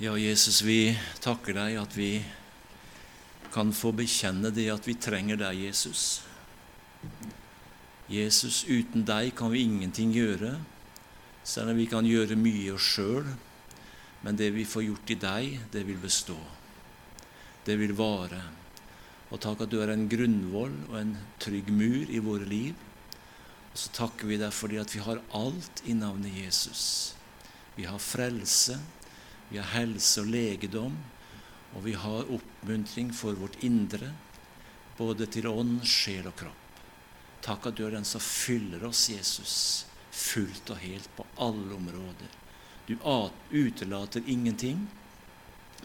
Ja, Jesus, vi takker deg at vi kan få bekjenne det at vi trenger deg, Jesus. Jesus, uten deg kan vi ingenting gjøre, selv om vi kan gjøre mye oss sjøl. Men det vi får gjort i deg, det vil bestå. Det vil vare. Og takk at du er en grunnvoll og en trygg mur i våre liv. Og så takker vi deg fordi at vi har alt i navnet Jesus. Vi har frelse, vi har helse og legedom, og vi har oppmuntring for vårt indre, både til ånd, sjel og kropp. Takk at du er den som fyller oss, Jesus, fullt og helt på alle områder. Du utelater ingenting,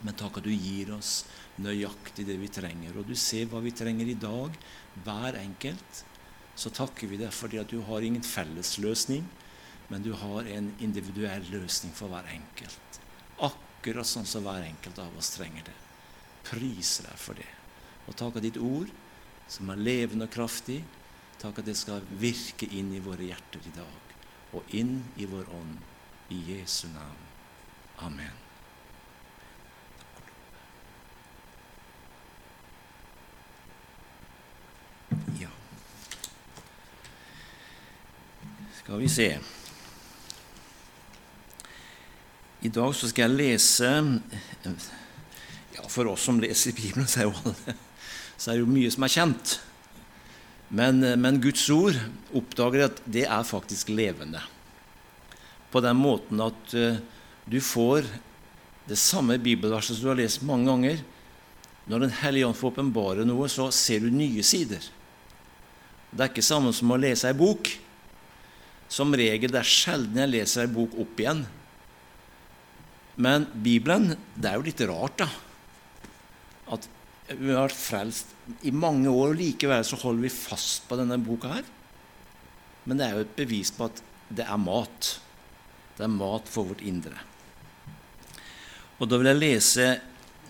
men takk at du gir oss nøyaktig det vi trenger. Og du ser hva vi trenger i dag, hver enkelt. Så takker vi deg fordi at du har ingen fellesløsning, men du har en individuell løsning for hver enkelt. Akkurat sånn som hver enkelt av oss trenger det. Priser deg for det. Og takk av ditt ord, som er levende og kraftig, takk at det skal virke inn i våre hjerter i dag, og inn i vår ånd. I Jesu navn. Amen. Ja Skal vi se I dag så skal jeg lese ja, For oss som leser Bibelen, så er, jo, så er det jo mye som er kjent. Men, men Guds ord oppdager at det er faktisk levende på den måten at uh, du får det samme bibelverset som du har lest mange ganger. Når Den hellige ånd får åpenbare noe, så ser du nye sider. Det er ikke samme som å lese ei bok. Som regel det er sjelden jeg leser ei bok opp igjen. Men Bibelen Det er jo litt rart, da. At vi har vært frelst i mange år, og likevel så holder vi fast på denne boka her. Men det er jo et bevis på at det er mat. Det er mat for vårt indre. Og Da vil jeg lese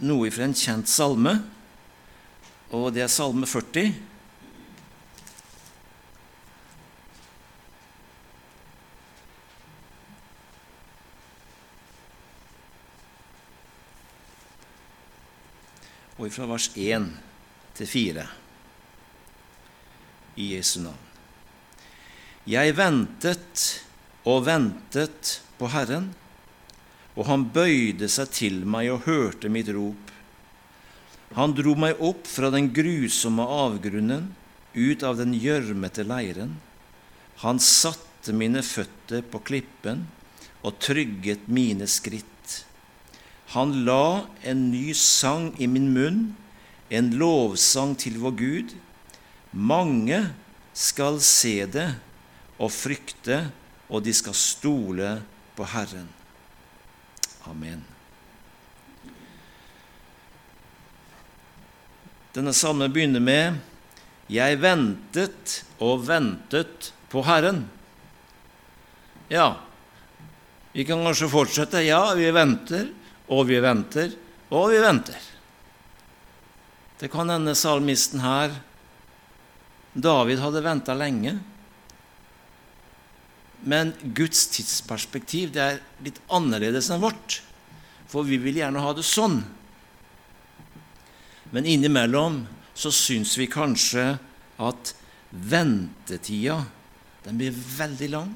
noe fra en kjent salme, og det er Salme 40. Og fra vers 1 til 4 i Jesu navn. Jeg ventet og ventet på Herren, og han bøyde seg til meg og hørte mitt rop. Han dro meg opp fra den grusomme avgrunnen, ut av den gjørmete leiren. Han satte mine føtter på klippen og trygget mine skritt. Han la en ny sang i min munn, en lovsang til vår Gud. Mange skal se det og frykte og de skal stole på Herren. Amen. Denne salmen begynner med 'Jeg ventet og ventet på Herren'. Ja, vi kan kanskje fortsette. Ja, vi venter, og vi venter, og vi venter. Det kan hende salmisten her David hadde venta lenge. Men Guds tidsperspektiv det er litt annerledes enn vårt. For vi vil gjerne ha det sånn. Men innimellom så syns vi kanskje at ventetida den blir veldig lang.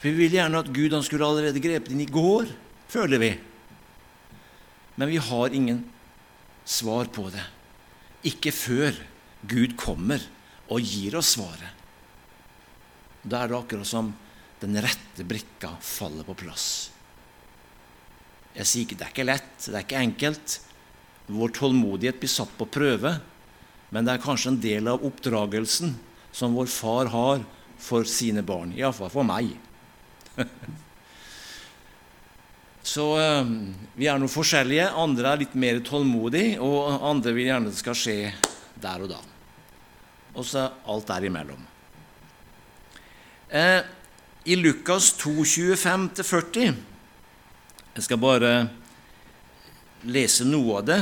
Vi vil gjerne at Gud han skulle allerede grepet inn i går, føler vi. Men vi har ingen svar på det. Ikke før Gud kommer og gir oss svaret. Da er det akkurat som den rette brikka faller på plass. Jeg sier ikke det er ikke lett, det er ikke enkelt. Vår tålmodighet blir satt på prøve, men det er kanskje en del av oppdragelsen som vår far har for sine barn. Iallfall for meg. Så øh, vi er noe forskjellige. Andre er litt mer tålmodige, og andre vil gjerne det skal skje der og da. Og så alt derimellom. Eh, I Lukas 2, 25-40 Jeg skal bare lese noe av det.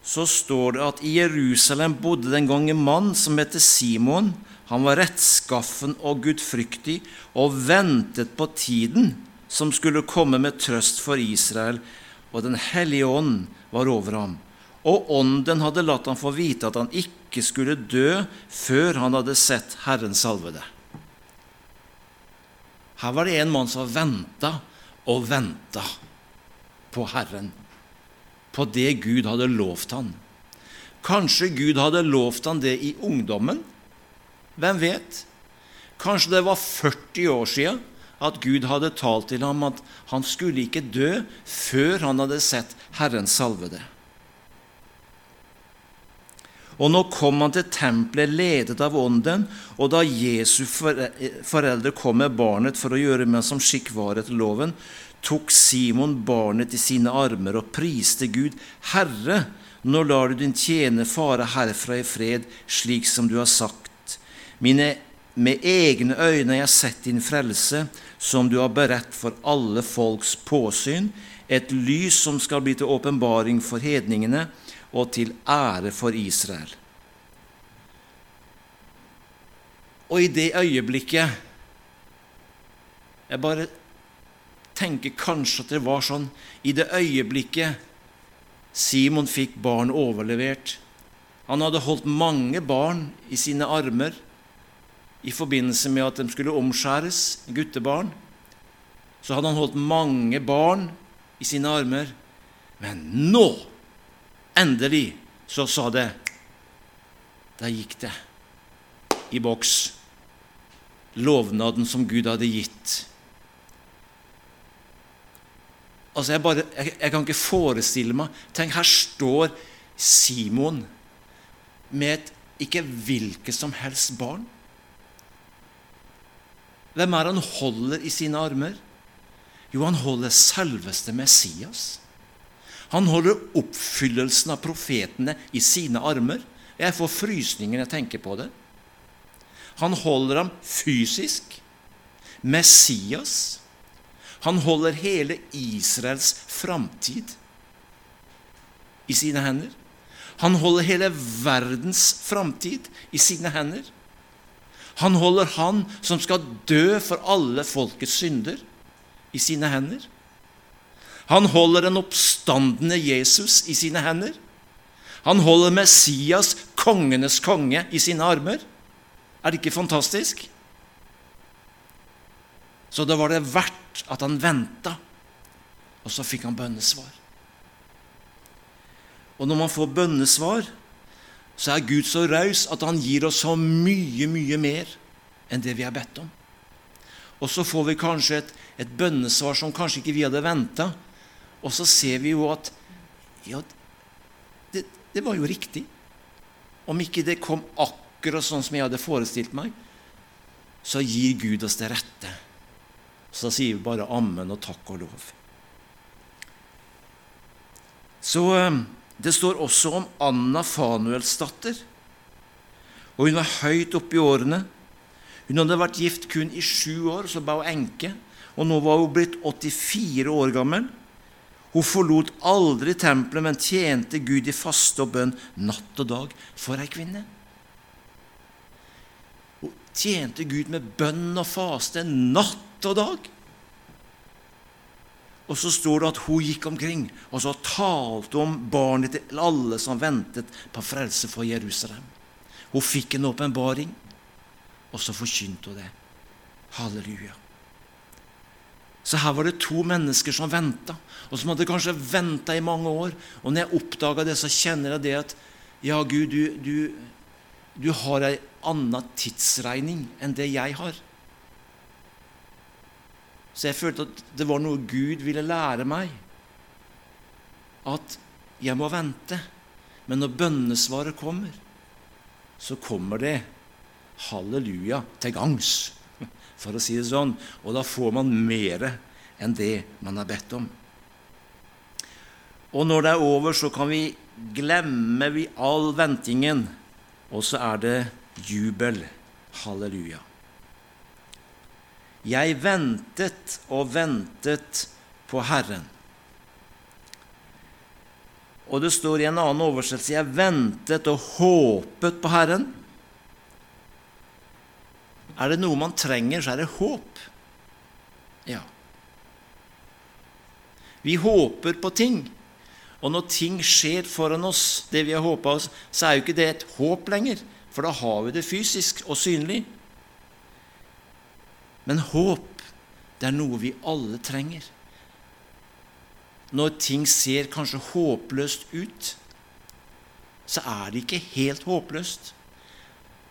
Så står det at i Jerusalem bodde den gang en mann som het Simon. Han var rettskaffen og gudfryktig og ventet på tiden som skulle komme med trøst for Israel, og Den hellige ånd var over ham. Og ånden hadde latt ham få vite at han ikke skulle dø før han hadde sett Herren salvede. Her var det en mann som venta og venta på Herren, på det Gud hadde lovt han. Kanskje Gud hadde lovt han det i ungdommen? Hvem vet? Kanskje det var 40 år siden at Gud hadde talt til ham at han skulle ikke dø før han hadde sett Herren salvede. Og nå kom han til tempelet ledet av Ånden, og da Jesu foreldre kom med barnet for å gjøre med som skikk var etter loven, tok Simon barnet i sine armer og priste Gud. Herre, nå lar du din tjener fare herfra i fred, slik som du har sagt. Mine, med egne øyne har jeg sett din frelse, som du har beredt for alle folks påsyn, et lys som skal bli til åpenbaring for hedningene, og til ære for Israel. Og i det øyeblikket Jeg bare tenker kanskje at det var sånn I det øyeblikket Simon fikk barn overlevert Han hadde holdt mange barn i sine armer i forbindelse med at de skulle omskjæres, guttebarn. Så hadde han holdt mange barn i sine armer. Men nå Endelig så sa det Der gikk det i boks. Lovnaden som Gud hadde gitt. Altså, jeg, bare, jeg, jeg kan ikke forestille meg Tenk, her står Simon med et ikke hvilket som helst barn. Hvem er han holder i sine armer? Jo, han holder selveste Messias. Han holder oppfyllelsen av profetene i sine armer. Jeg får frysninger når jeg tenker på det. Han holder ham fysisk. Messias. Han holder hele Israels framtid i sine hender. Han holder hele verdens framtid i sine hender. Han holder han som skal dø for alle folkets synder, i sine hender. Han holder den oppstandende Jesus i sine hender. Han holder Messias, kongenes konge, i sine armer. Er det ikke fantastisk? Så da var det verdt at han venta, og så fikk han bønnesvar. Og når man får bønnesvar, så er Gud så raus at han gir oss så mye, mye mer enn det vi har bedt om. Og så får vi kanskje et, et bønnesvar som kanskje ikke vi hadde venta, og så ser vi jo at ja, det, det var jo riktig. Om ikke det kom akkurat sånn som jeg hadde forestilt meg, så gir Gud oss det rette. Så sier vi bare ammen og takk og lov. Så eh, Det står også om Anna Fanuels datter. Og hun var høyt oppe i årene. Hun hadde vært gift kun i sju år, så ble hun enke. Og nå var hun blitt 84 år gammel. Hun forlot aldri tempelet, men tjente Gud i faste og bønn natt og dag. For ei kvinne! Hun tjente Gud med bønn og faste natt og dag. Og så står det at hun gikk omkring og så talte om barnet til alle som ventet på frelse for Jerusalem. Hun fikk en åpenbaring, og så forkynte hun det. Halleluja. Så her var det to mennesker som venta, og som hadde kanskje venta i mange år. Og når jeg oppdaga det, så kjenner jeg det at ja, Gud, du, du, du har ei anna tidsregning enn det jeg har. Så jeg følte at det var noe Gud ville lære meg. At jeg må vente. Men når bønnesvaret kommer, så kommer det halleluja til gangs for å si det sånn. Og da får man mer enn det man har bedt om. Og når det er over, så kan vi glemme vi all ventingen, og så er det jubel. Halleluja. Jeg ventet og ventet på Herren. Og det står i en annen oversettelse jeg ventet og håpet på Herren. Er det noe man trenger, så er det håp. Ja. Vi håper på ting. Og når ting skjer foran oss, det vi har håpa oss, så er jo ikke det et håp lenger, for da har vi det fysisk og synlig. Men håp, det er noe vi alle trenger. Når ting ser kanskje håpløst ut, så er det ikke helt håpløst.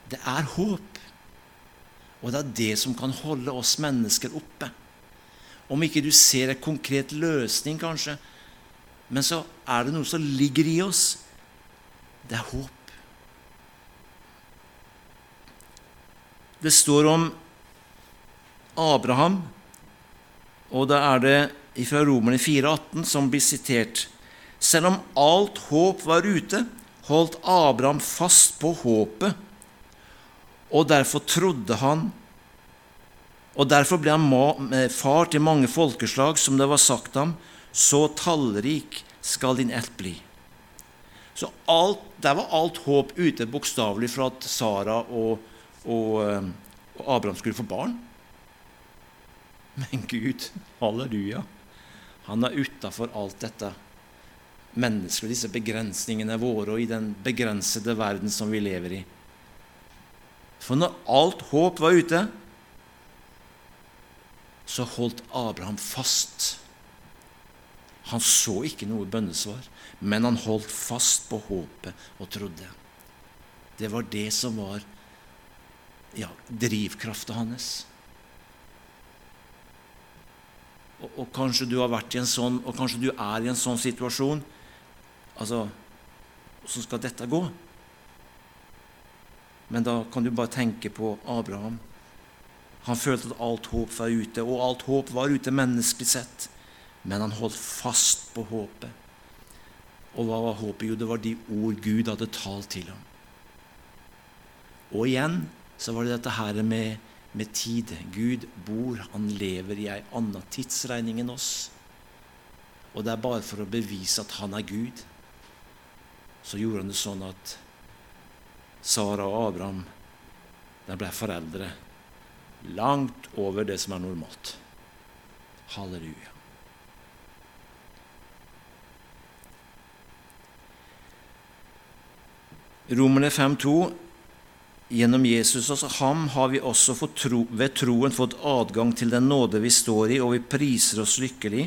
Det er håp. Og det er det som kan holde oss mennesker oppe. Om ikke du ser en konkret løsning, kanskje, men så er det noe som ligger i oss. Det er håp. Det står om Abraham, og da er det fra Romerne 4,18 som blir sitert. Selv om alt håp var ute, holdt Abraham fast på håpet, og derfor trodde han og derfor ble han eh, far til mange folkeslag, som det var sagt ham, så tallrik skal din ett bli. Så alt, Der var alt håp ute, bokstavelig, for at Sara og, og, eh, og Abraham skulle få barn. Men Gud, halleluja, han er utafor alt dette mennesker, disse begrensningene våre, og i den begrensede verden som vi lever i. For når alt håp var ute, så holdt Abraham fast. Han så ikke noe bønnesvar, men han holdt fast på håpet og trodde. Det var det som var ja, drivkrafta hans. Og, og, kanskje du har vært i en sånn, og kanskje du er i en sånn situasjon. Altså Hvordan skal dette gå? Men da kan du bare tenke på Abraham. Han følte at alt håp var ute, og alt håp var ute menneskelig sett. Men han holdt fast på håpet. Og hva var håpet? Jo, det var de ord Gud hadde talt til ham. Og igjen så var det dette her med, med tid. Gud bor, han lever i ei anna tidsregning enn oss. Og det er bare for å bevise at han er Gud. Så gjorde han det sånn at Sara og Abraham de ble foreldre langt over det som er normalt. Halleluja. Romerne 5,2.: Gjennom Jesus og ham har vi også tro, ved troen fått adgang til den nåde vi står i, og vi priser oss lykkelig,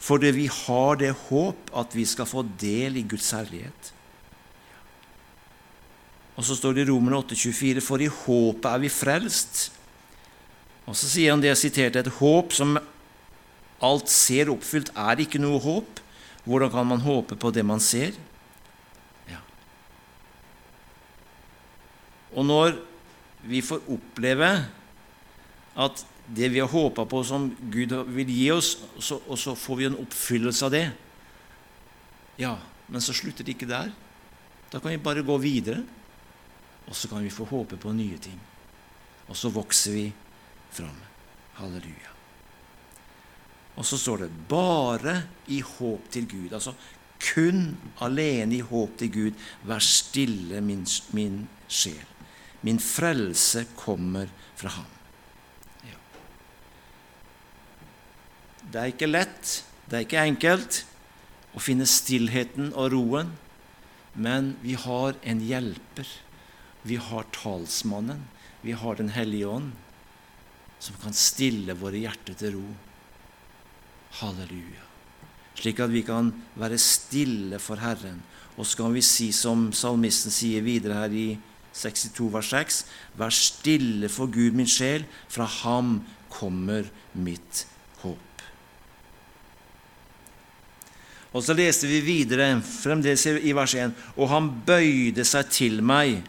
fordi vi har det håp at vi skal få del i Guds herlighet. Og så står det i Romerne 8,24.: For i håpet er vi frelst. Og så sier han det jeg siterte, et håp som alt ser oppfylt, er ikke noe håp. Hvordan kan man håpe på det man ser? Og når vi får oppleve at det vi har håpa på, som Gud vil gi oss, og så får vi en oppfyllelse av det Ja, men så slutter det ikke der. Da kan vi bare gå videre, og så kan vi få håpe på nye ting. Og så vokser vi fram. Halleluja. Og så står det 'bare i håp til Gud'. Altså kun alene i håp til Gud. Vær stille, min, min sjel. Min frelse kommer fra Ham. Ja. Det er ikke lett, det er ikke enkelt å finne stillheten og roen, men vi har en hjelper. Vi har talsmannen. Vi har Den hellige ånd som kan stille våre hjerter til ro. Halleluja. Slik at vi kan være stille for Herren. Og så kan vi si som salmisten sier videre her i 62 vers 6.: Vær stille for Gud, min sjel, fra ham kommer mitt håp. Og så leste vi videre, fremdeles i vers 1.: Og han bøyde seg til meg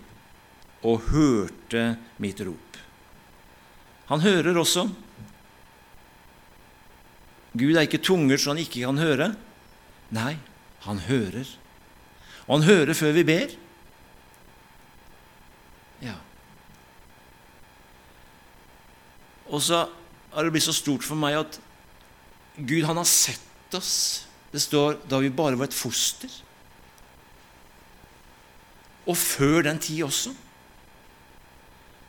og hørte mitt rop. Han hører også. Gud er ikke tunger så han ikke kan høre. Nei, han hører. Og han hører før vi ber. Ja. Og så har det blitt så stort for meg at Gud han har sett oss. Det står da vi bare var et foster. Og før den tid også.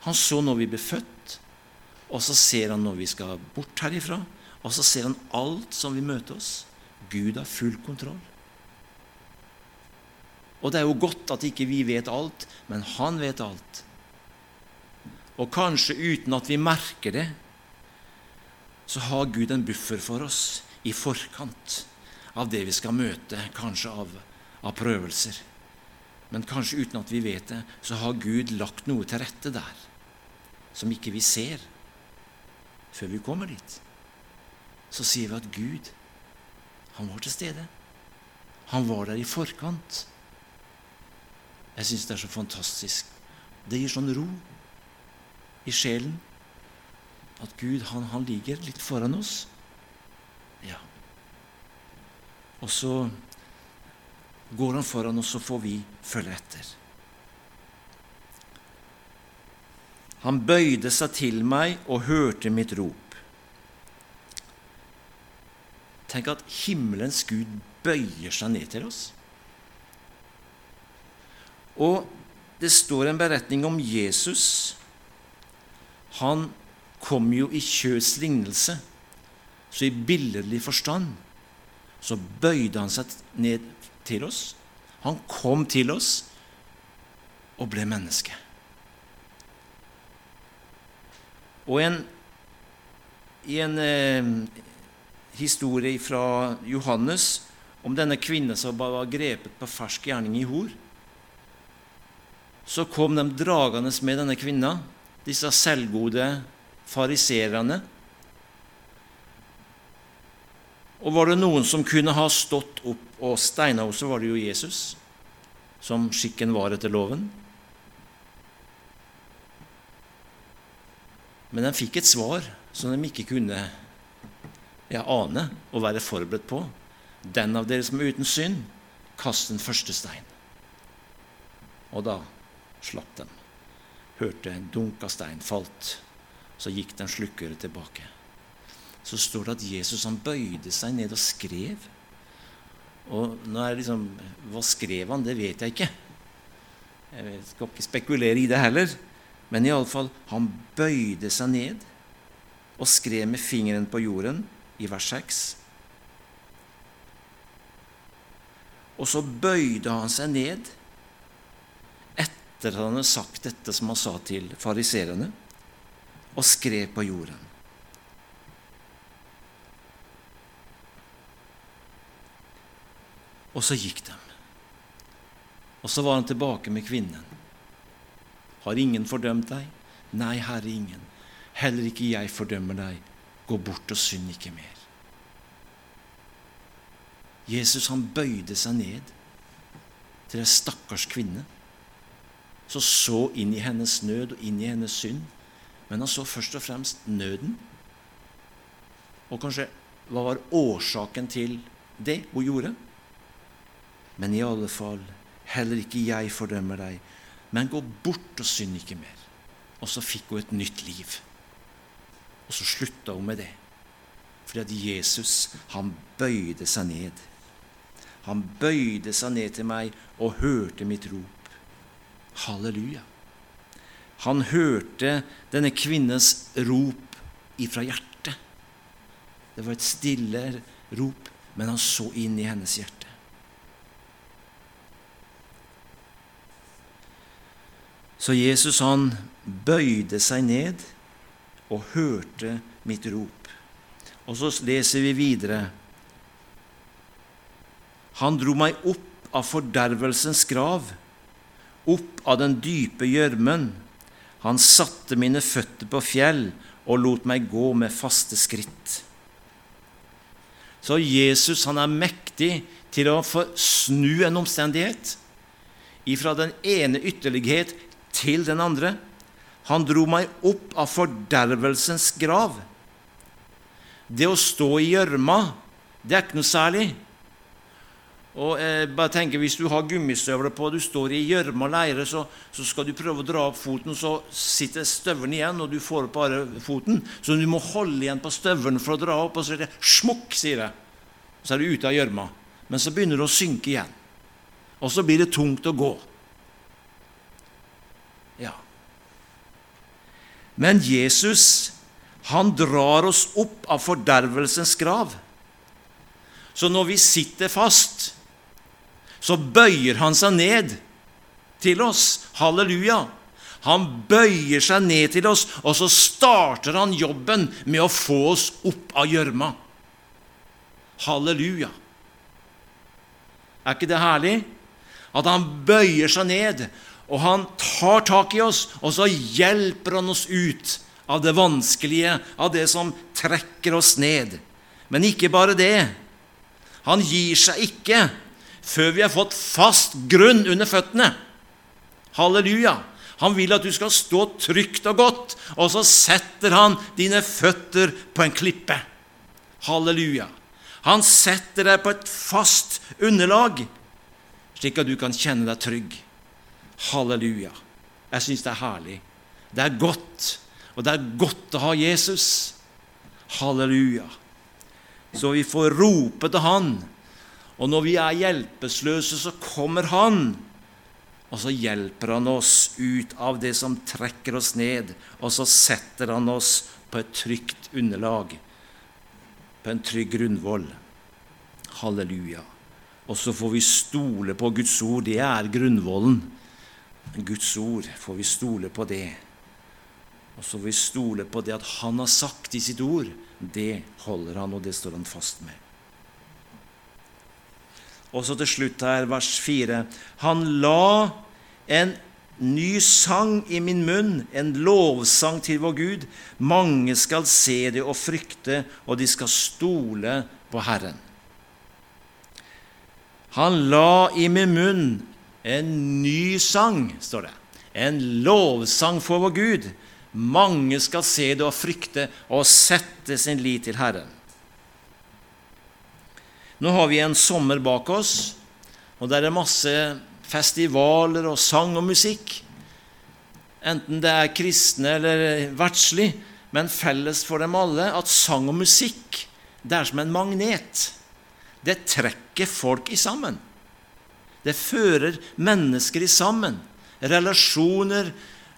Han så når vi ble født. Og så ser han når vi skal bort herifra, og så ser han alt som vil møte oss. Gud har full kontroll. Og det er jo godt at ikke vi vet alt, men han vet alt. Og kanskje uten at vi merker det, så har Gud en buffer for oss i forkant av det vi skal møte, kanskje av, av prøvelser. Men kanskje uten at vi vet det, så har Gud lagt noe til rette der som ikke vi ser før vi kommer dit. Så sier vi at Gud, han var til stede. Han var der i forkant. Jeg syns det er så fantastisk. Det gir sånn ro i sjelen at Gud, han, han ligger litt foran oss. Ja. Og så går han foran oss, så får vi følge etter. Han bøyde seg til meg og hørte mitt rop. Tenk at himmelens Gud bøyer seg ned til oss. Og det står en beretning om Jesus. Han kom jo i kjøds lignelse, så i billedlig forstand så bøyde han seg ned til oss. Han kom til oss og ble menneske. Og en, i en eh, historie fra Johannes om denne kvinnen som var grepet på fersk gjerning i hor, så kom de dragende med denne kvinna, disse selvgode fariserene. Og var det noen som kunne ha stått opp og steina henne, så var det jo Jesus, som skikken var etter loven. Men de fikk et svar som de ikke kunne ja, ane og være forberedt på. Den av dere som er uten synd, kast den første stein. Og da slapp dem. Hørte en dunk av stein falt. Så gikk den slukkøret tilbake. Så står det at Jesus han bøyde seg ned og skrev. Og nå er det liksom, Hva skrev han? Det vet jeg ikke. Jeg skal ikke spekulere i det heller. Men iallfall, han bøyde seg ned og skrev med fingeren på jorden i vers 6. Og så bøyde han seg ned etter at han hadde sagt dette som han sa til fariserene, og skrev på jorden. Og så gikk de. Og så var han tilbake med kvinnen. Har ingen fordømt deg? Nei, Herre, ingen. Heller ikke jeg fordømmer deg. Gå bort og synd ikke mer. Jesus han bøyde seg ned til ei stakkars kvinne så så inn i hennes nød og inn i hennes synd. Men han så først og fremst nøden. Og kanskje hva var årsaken til det hun gjorde? Men i alle fall, heller ikke jeg fordømmer deg, men gå bort og synd ikke mer. Og så fikk hun et nytt liv. Og så slutta hun med det. Fordi at Jesus, han bøyde seg ned. Han bøyde seg ned til meg og hørte mitt rop. Halleluja. Han hørte denne kvinnes rop ifra hjertet. Det var et stille rop, men han så inn i hennes hjerte. Så Jesus han bøyde seg ned og hørte mitt rop. Og så leser vi videre. Han dro meg opp av fordervelsens grav opp av den dype gjørmen. Han satte mine føtter på fjell og lot meg gå med faste skritt. Så Jesus han er mektig til å få snu en omstendighet ifra den ene ytterlighet til den andre. Han dro meg opp av fordervelsens grav. Det å stå i gjørma, det er ikke noe særlig. Og jeg bare tenker, Hvis du har gummistøvler på, du står i gjørme og leire, så, så, skal du prøve å dra opp foten, så sitter støvelen igjen, og du får opp bare foten. Så du må holde igjen på støvelen for å dra opp, og så er det smukk, sier det. Så er du ute av gjørma. Men så begynner det å synke igjen. Og så blir det tungt å gå. Ja. Men Jesus, han drar oss opp av fordervelsens grav. Så når vi sitter fast, så bøyer han seg ned til oss. Halleluja. Han bøyer seg ned til oss, og så starter han jobben med å få oss opp av gjørma. Halleluja. Er ikke det herlig? At han bøyer seg ned, og han tar tak i oss, og så hjelper han oss ut av det vanskelige, av det som trekker oss ned. Men ikke bare det. Han gir seg ikke før vi har fått fast grunn under føttene. Halleluja. Han vil at du skal stå trygt og godt, og så setter han dine føtter på en klippe. Halleluja. Han setter deg på et fast underlag, slik at du kan kjenne deg trygg. Halleluja. Jeg syns det er herlig. Det er godt, og det er godt å ha Jesus. Halleluja. Så vi får rope til Han. Og når vi er hjelpeløse, så kommer Han. Og så hjelper Han oss ut av det som trekker oss ned, og så setter Han oss på et trygt underlag på en trygg grunnvoll. Halleluja. Og så får vi stole på Guds ord. Det er grunnvollen. Guds ord får vi stole på det. Og så får vi stole på det at Han har sagt i sitt ord. Det holder Han, og det står Han fast med. Og så til slutt her, vers 4. Han la en ny sang i min munn, en lovsang til vår Gud. Mange skal se det og frykte, og de skal stole på Herren. Han la i min munn en ny sang, står det. En lovsang for vår Gud. Mange skal se det og frykte og sette sin lit til Herren. Nå har vi en sommer bak oss, og der er masse festivaler og sang og musikk. Enten det er kristne eller verdslig, men felles for dem alle at sang og musikk det er som en magnet. Det trekker folk i sammen. Det fører mennesker i sammen. Relasjoner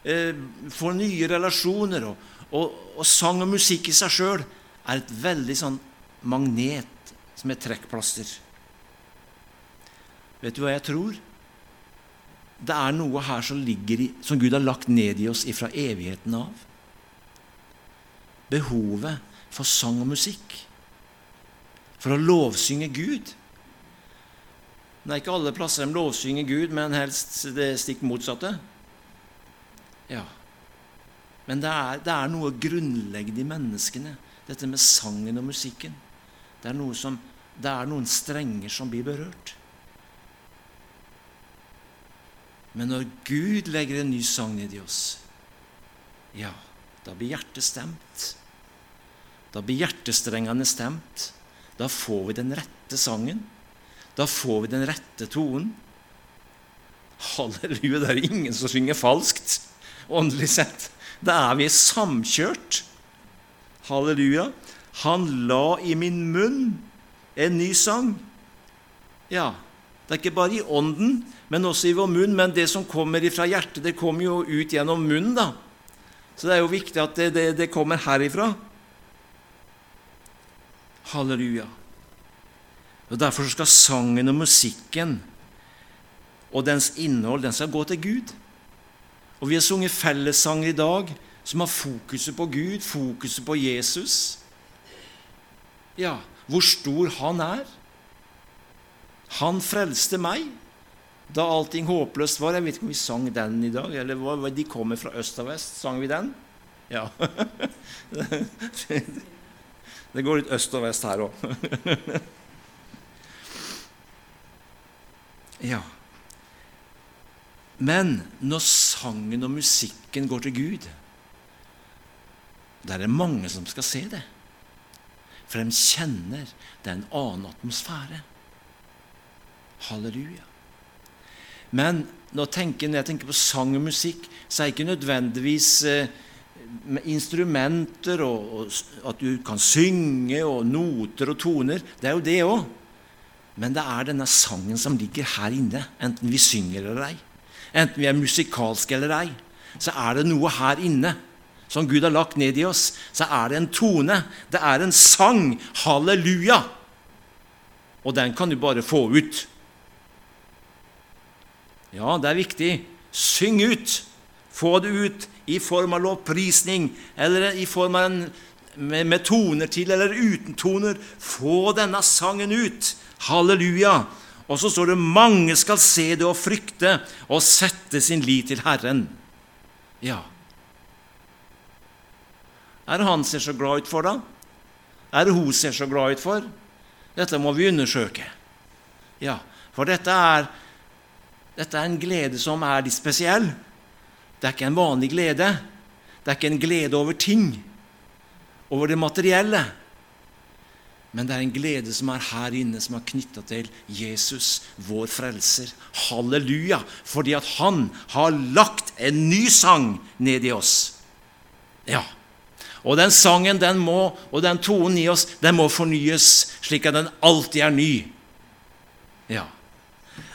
eh, får nye relasjoner. Og, og, og, sang og musikk i seg sjøl er et veldig sånn magnet som et trekkplaster. Vet du hva jeg tror? Det er noe her som, i, som Gud har lagt ned i oss ifra evigheten av. Behovet for sang og musikk. For å lovsynge Gud. Det er ikke alle plasser de lovsynger Gud, men helst det stikk motsatte. Ja. Men det er, det er noe grunnleggende i menneskene, dette med sangen og musikken. Det er, som, det er noen strenger som blir berørt. Men når Gud legger en ny sang ned i oss, ja, da blir hjertet stemt. Da blir hjertestrengene stemt. Da får vi den rette sangen. Da får vi den rette tonen. Halleluja, det er ingen som synger falskt, åndelig sett. Da er vi samkjørt. Halleluja. Han la i min munn en ny sang. Ja, det er ikke bare i ånden, men også i vår munn. Men det som kommer fra hjertet, det kommer jo ut gjennom munnen, da. Så det er jo viktig at det, det, det kommer herifra. Halleluja. Og Derfor skal sangen og musikken og dens innhold den skal gå til Gud. Og Vi har sunget fellessanger i dag som har fokuset på Gud, fokuset på Jesus. Ja, hvor stor han er. Han frelste meg da allting håpløst var. Jeg vet ikke om vi sang den i dag. eller hva, De kommer fra øst og vest. Sang vi den? Ja. Det går litt øst og vest her òg. Ja. Men når sangen og musikken går til Gud, da er det mange som skal se det. For de kjenner det er en annen atmosfære. Halleluja. Men når, tenker, når jeg tenker på sang og musikk, så er det ikke nødvendigvis eh, instrumenter og, og, at du kan synge og noter og toner. Det er jo det òg. Men det er denne sangen som ligger her inne, enten vi synger eller ei. Enten vi er musikalske eller ei. Så er det noe her inne som Gud har lagt ned i oss. Så er det en tone. Det er en sang. Halleluja! og den kan du bare få ut. Ja, det er viktig. Syng ut! Få det ut i form av lovprisning eller i form av en, med, med toner til eller uten toner. Få denne sangen ut. Halleluja! Og så står det 'mange skal se det og frykte og sette sin lit til Herren'. Ja. Er det han ser så glad ut for, da? Er det hun ser så glad ut for? Dette må vi undersøke. Ja, for dette er, dette er en glede som er litt spesiell. Det er ikke en vanlig glede. Det er ikke en glede over ting, over det materielle. Men det er en glede som er her inne, som er knytta til Jesus, vår frelser. Halleluja! Fordi at han har lagt en ny sang ned i oss. Ja. Og den sangen den må, og den tonen i oss den må fornyes, slik at den alltid er ny. Ja.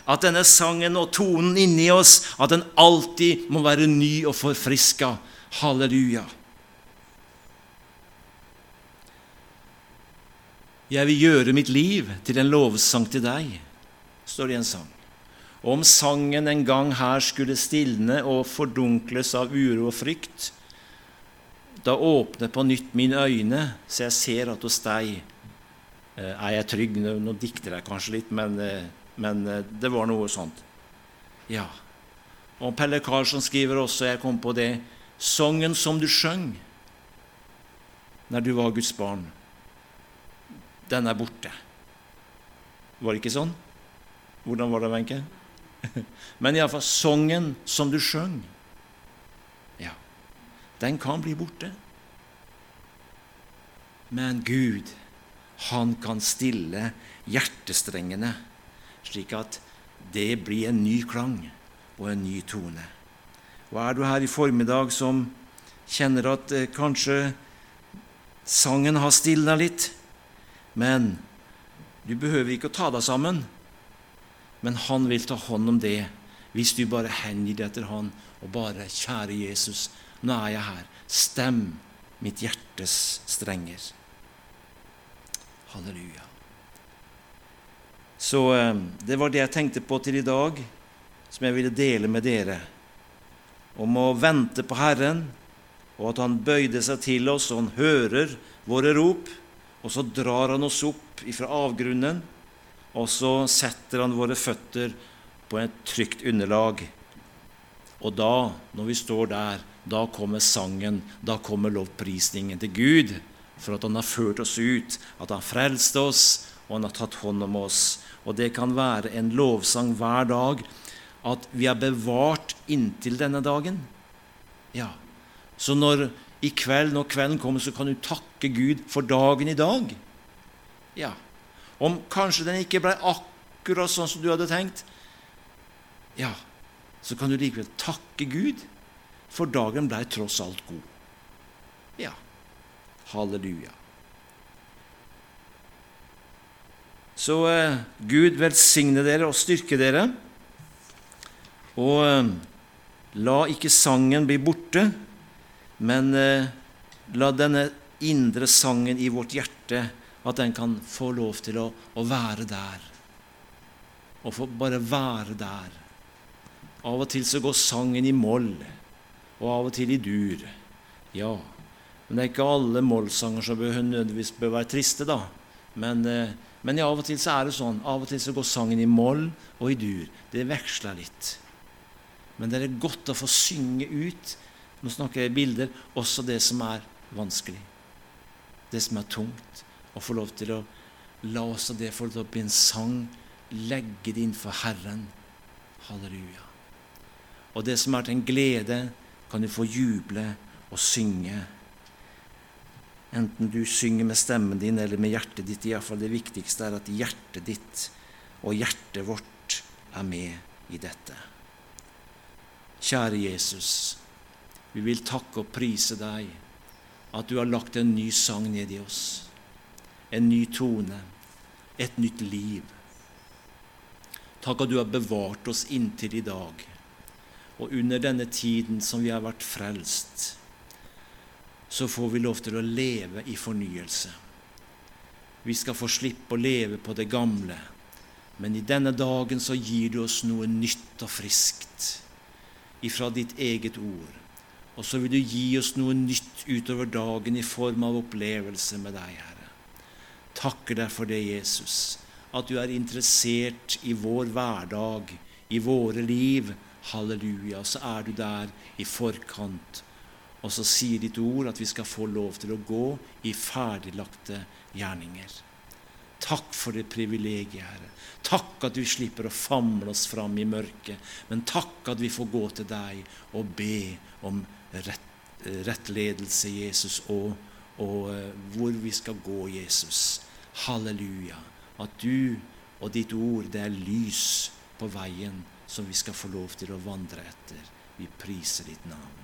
At denne sangen og tonen inni oss at den alltid må være ny og forfriska. Halleluja. Jeg vil gjøre mitt liv til en lovsang til deg, står det i en sang. Og om sangen en gang her skulle stilne og fordunkles av uro og frykt, da åpner på nytt mine øyne, så jeg ser at hos deg eh, er jeg trygg. Nå dikter jeg kanskje litt, men, eh, men eh, det var noe sånt. Ja. Og Pelle Karlsson skriver også, jeg kom på det, sangen som du sjøng når du var Guds barn den er borte. Var det ikke sånn? Hvordan var det, Wenche? Men iallfall sangen som du sjøng, den kan bli borte. Men Gud, han kan stille hjertestrengene, slik at det blir en ny klang og en ny tone. Og er du her i formiddag som kjenner at eh, kanskje sangen har stilna litt, men du behøver ikke å ta deg sammen. Men han vil ta hånd om det hvis du bare hengir deg etter han og bare 'Kjære Jesus, nå er jeg her. Stem mitt hjertes strenger.' Halleluja. Så eh, det var det jeg tenkte på til i dag, som jeg ville dele med dere. Om å vente på Herren, og at Han bøyde seg til oss, og Han hører våre rop. Og så drar han oss opp ifra avgrunnen, og så setter han våre føtter på et trygt underlag. Og da, når vi står der, da kommer sangen, da kommer lovprisningen til Gud for at han har ført oss ut, at han frelste oss, og han har tatt hånd om oss. Og det kan være en lovsang hver dag at vi er bevart inntil denne dagen. Ja, Så når i kveld, når kvelden kommer, så kan du takke Gud for dagen i dag. Ja. Om kanskje den ikke ble akkurat sånn som du hadde tenkt, ja, så kan du likevel takke Gud, for dagen ble tross alt god. Ja. Halleluja. Så eh, Gud velsigne dere og styrke dere. Og eh, la ikke sangen bli borte men eh, la denne indre sangen i vårt hjerte at den kan få lov til å, å være der. Og få bare være der. Av og til så går sangen i moll, og av og til i dur. Ja, men det er ikke alle mollsanger som bør, nødvendigvis bør være triste, da. Men, eh, men ja, av og til så er det sånn. Av og til så går sangen i moll og i dur. Det veksler litt. Men det er godt å få synge ut nå snakker jeg i bilder. Også det som er vanskelig. Det som er tungt. Å få lov til å la også det få opp i en sang. Legge det innenfor Herren. Halleluja. Og det som er til en glede, kan du få juble og synge. Enten du synger med stemmen din eller med hjertet ditt. i fall Det viktigste er at hjertet ditt og hjertet vårt er med i dette. Kjære Jesus. Vi vil takke og prise deg at du har lagt en ny sang ned i oss. En ny tone, et nytt liv. Takk at du har bevart oss inntil i dag. Og under denne tiden som vi har vært frelst, så får vi lov til å leve i fornyelse. Vi skal få slippe å leve på det gamle. Men i denne dagen så gir du oss noe nytt og friskt ifra ditt eget ord. Og så vil du gi oss noe nytt utover dagen i form av opplevelse med deg, Herre. Takker deg for det, Jesus, at du er interessert i vår hverdag, i våre liv. Halleluja. Så er du der i forkant. Og så sier ditt ord at vi skal få lov til å gå i ferdiglagte gjerninger. Takk for det privilegiet, Herre. Takk at du slipper å famle oss fram i mørket, men takk at vi får gå til deg og be om rett, rettledelse, Jesus, og, og uh, hvor vi skal gå, Jesus. Halleluja. At du og ditt ord, det er lys på veien som vi skal få lov til å vandre etter. Vi priser ditt navn.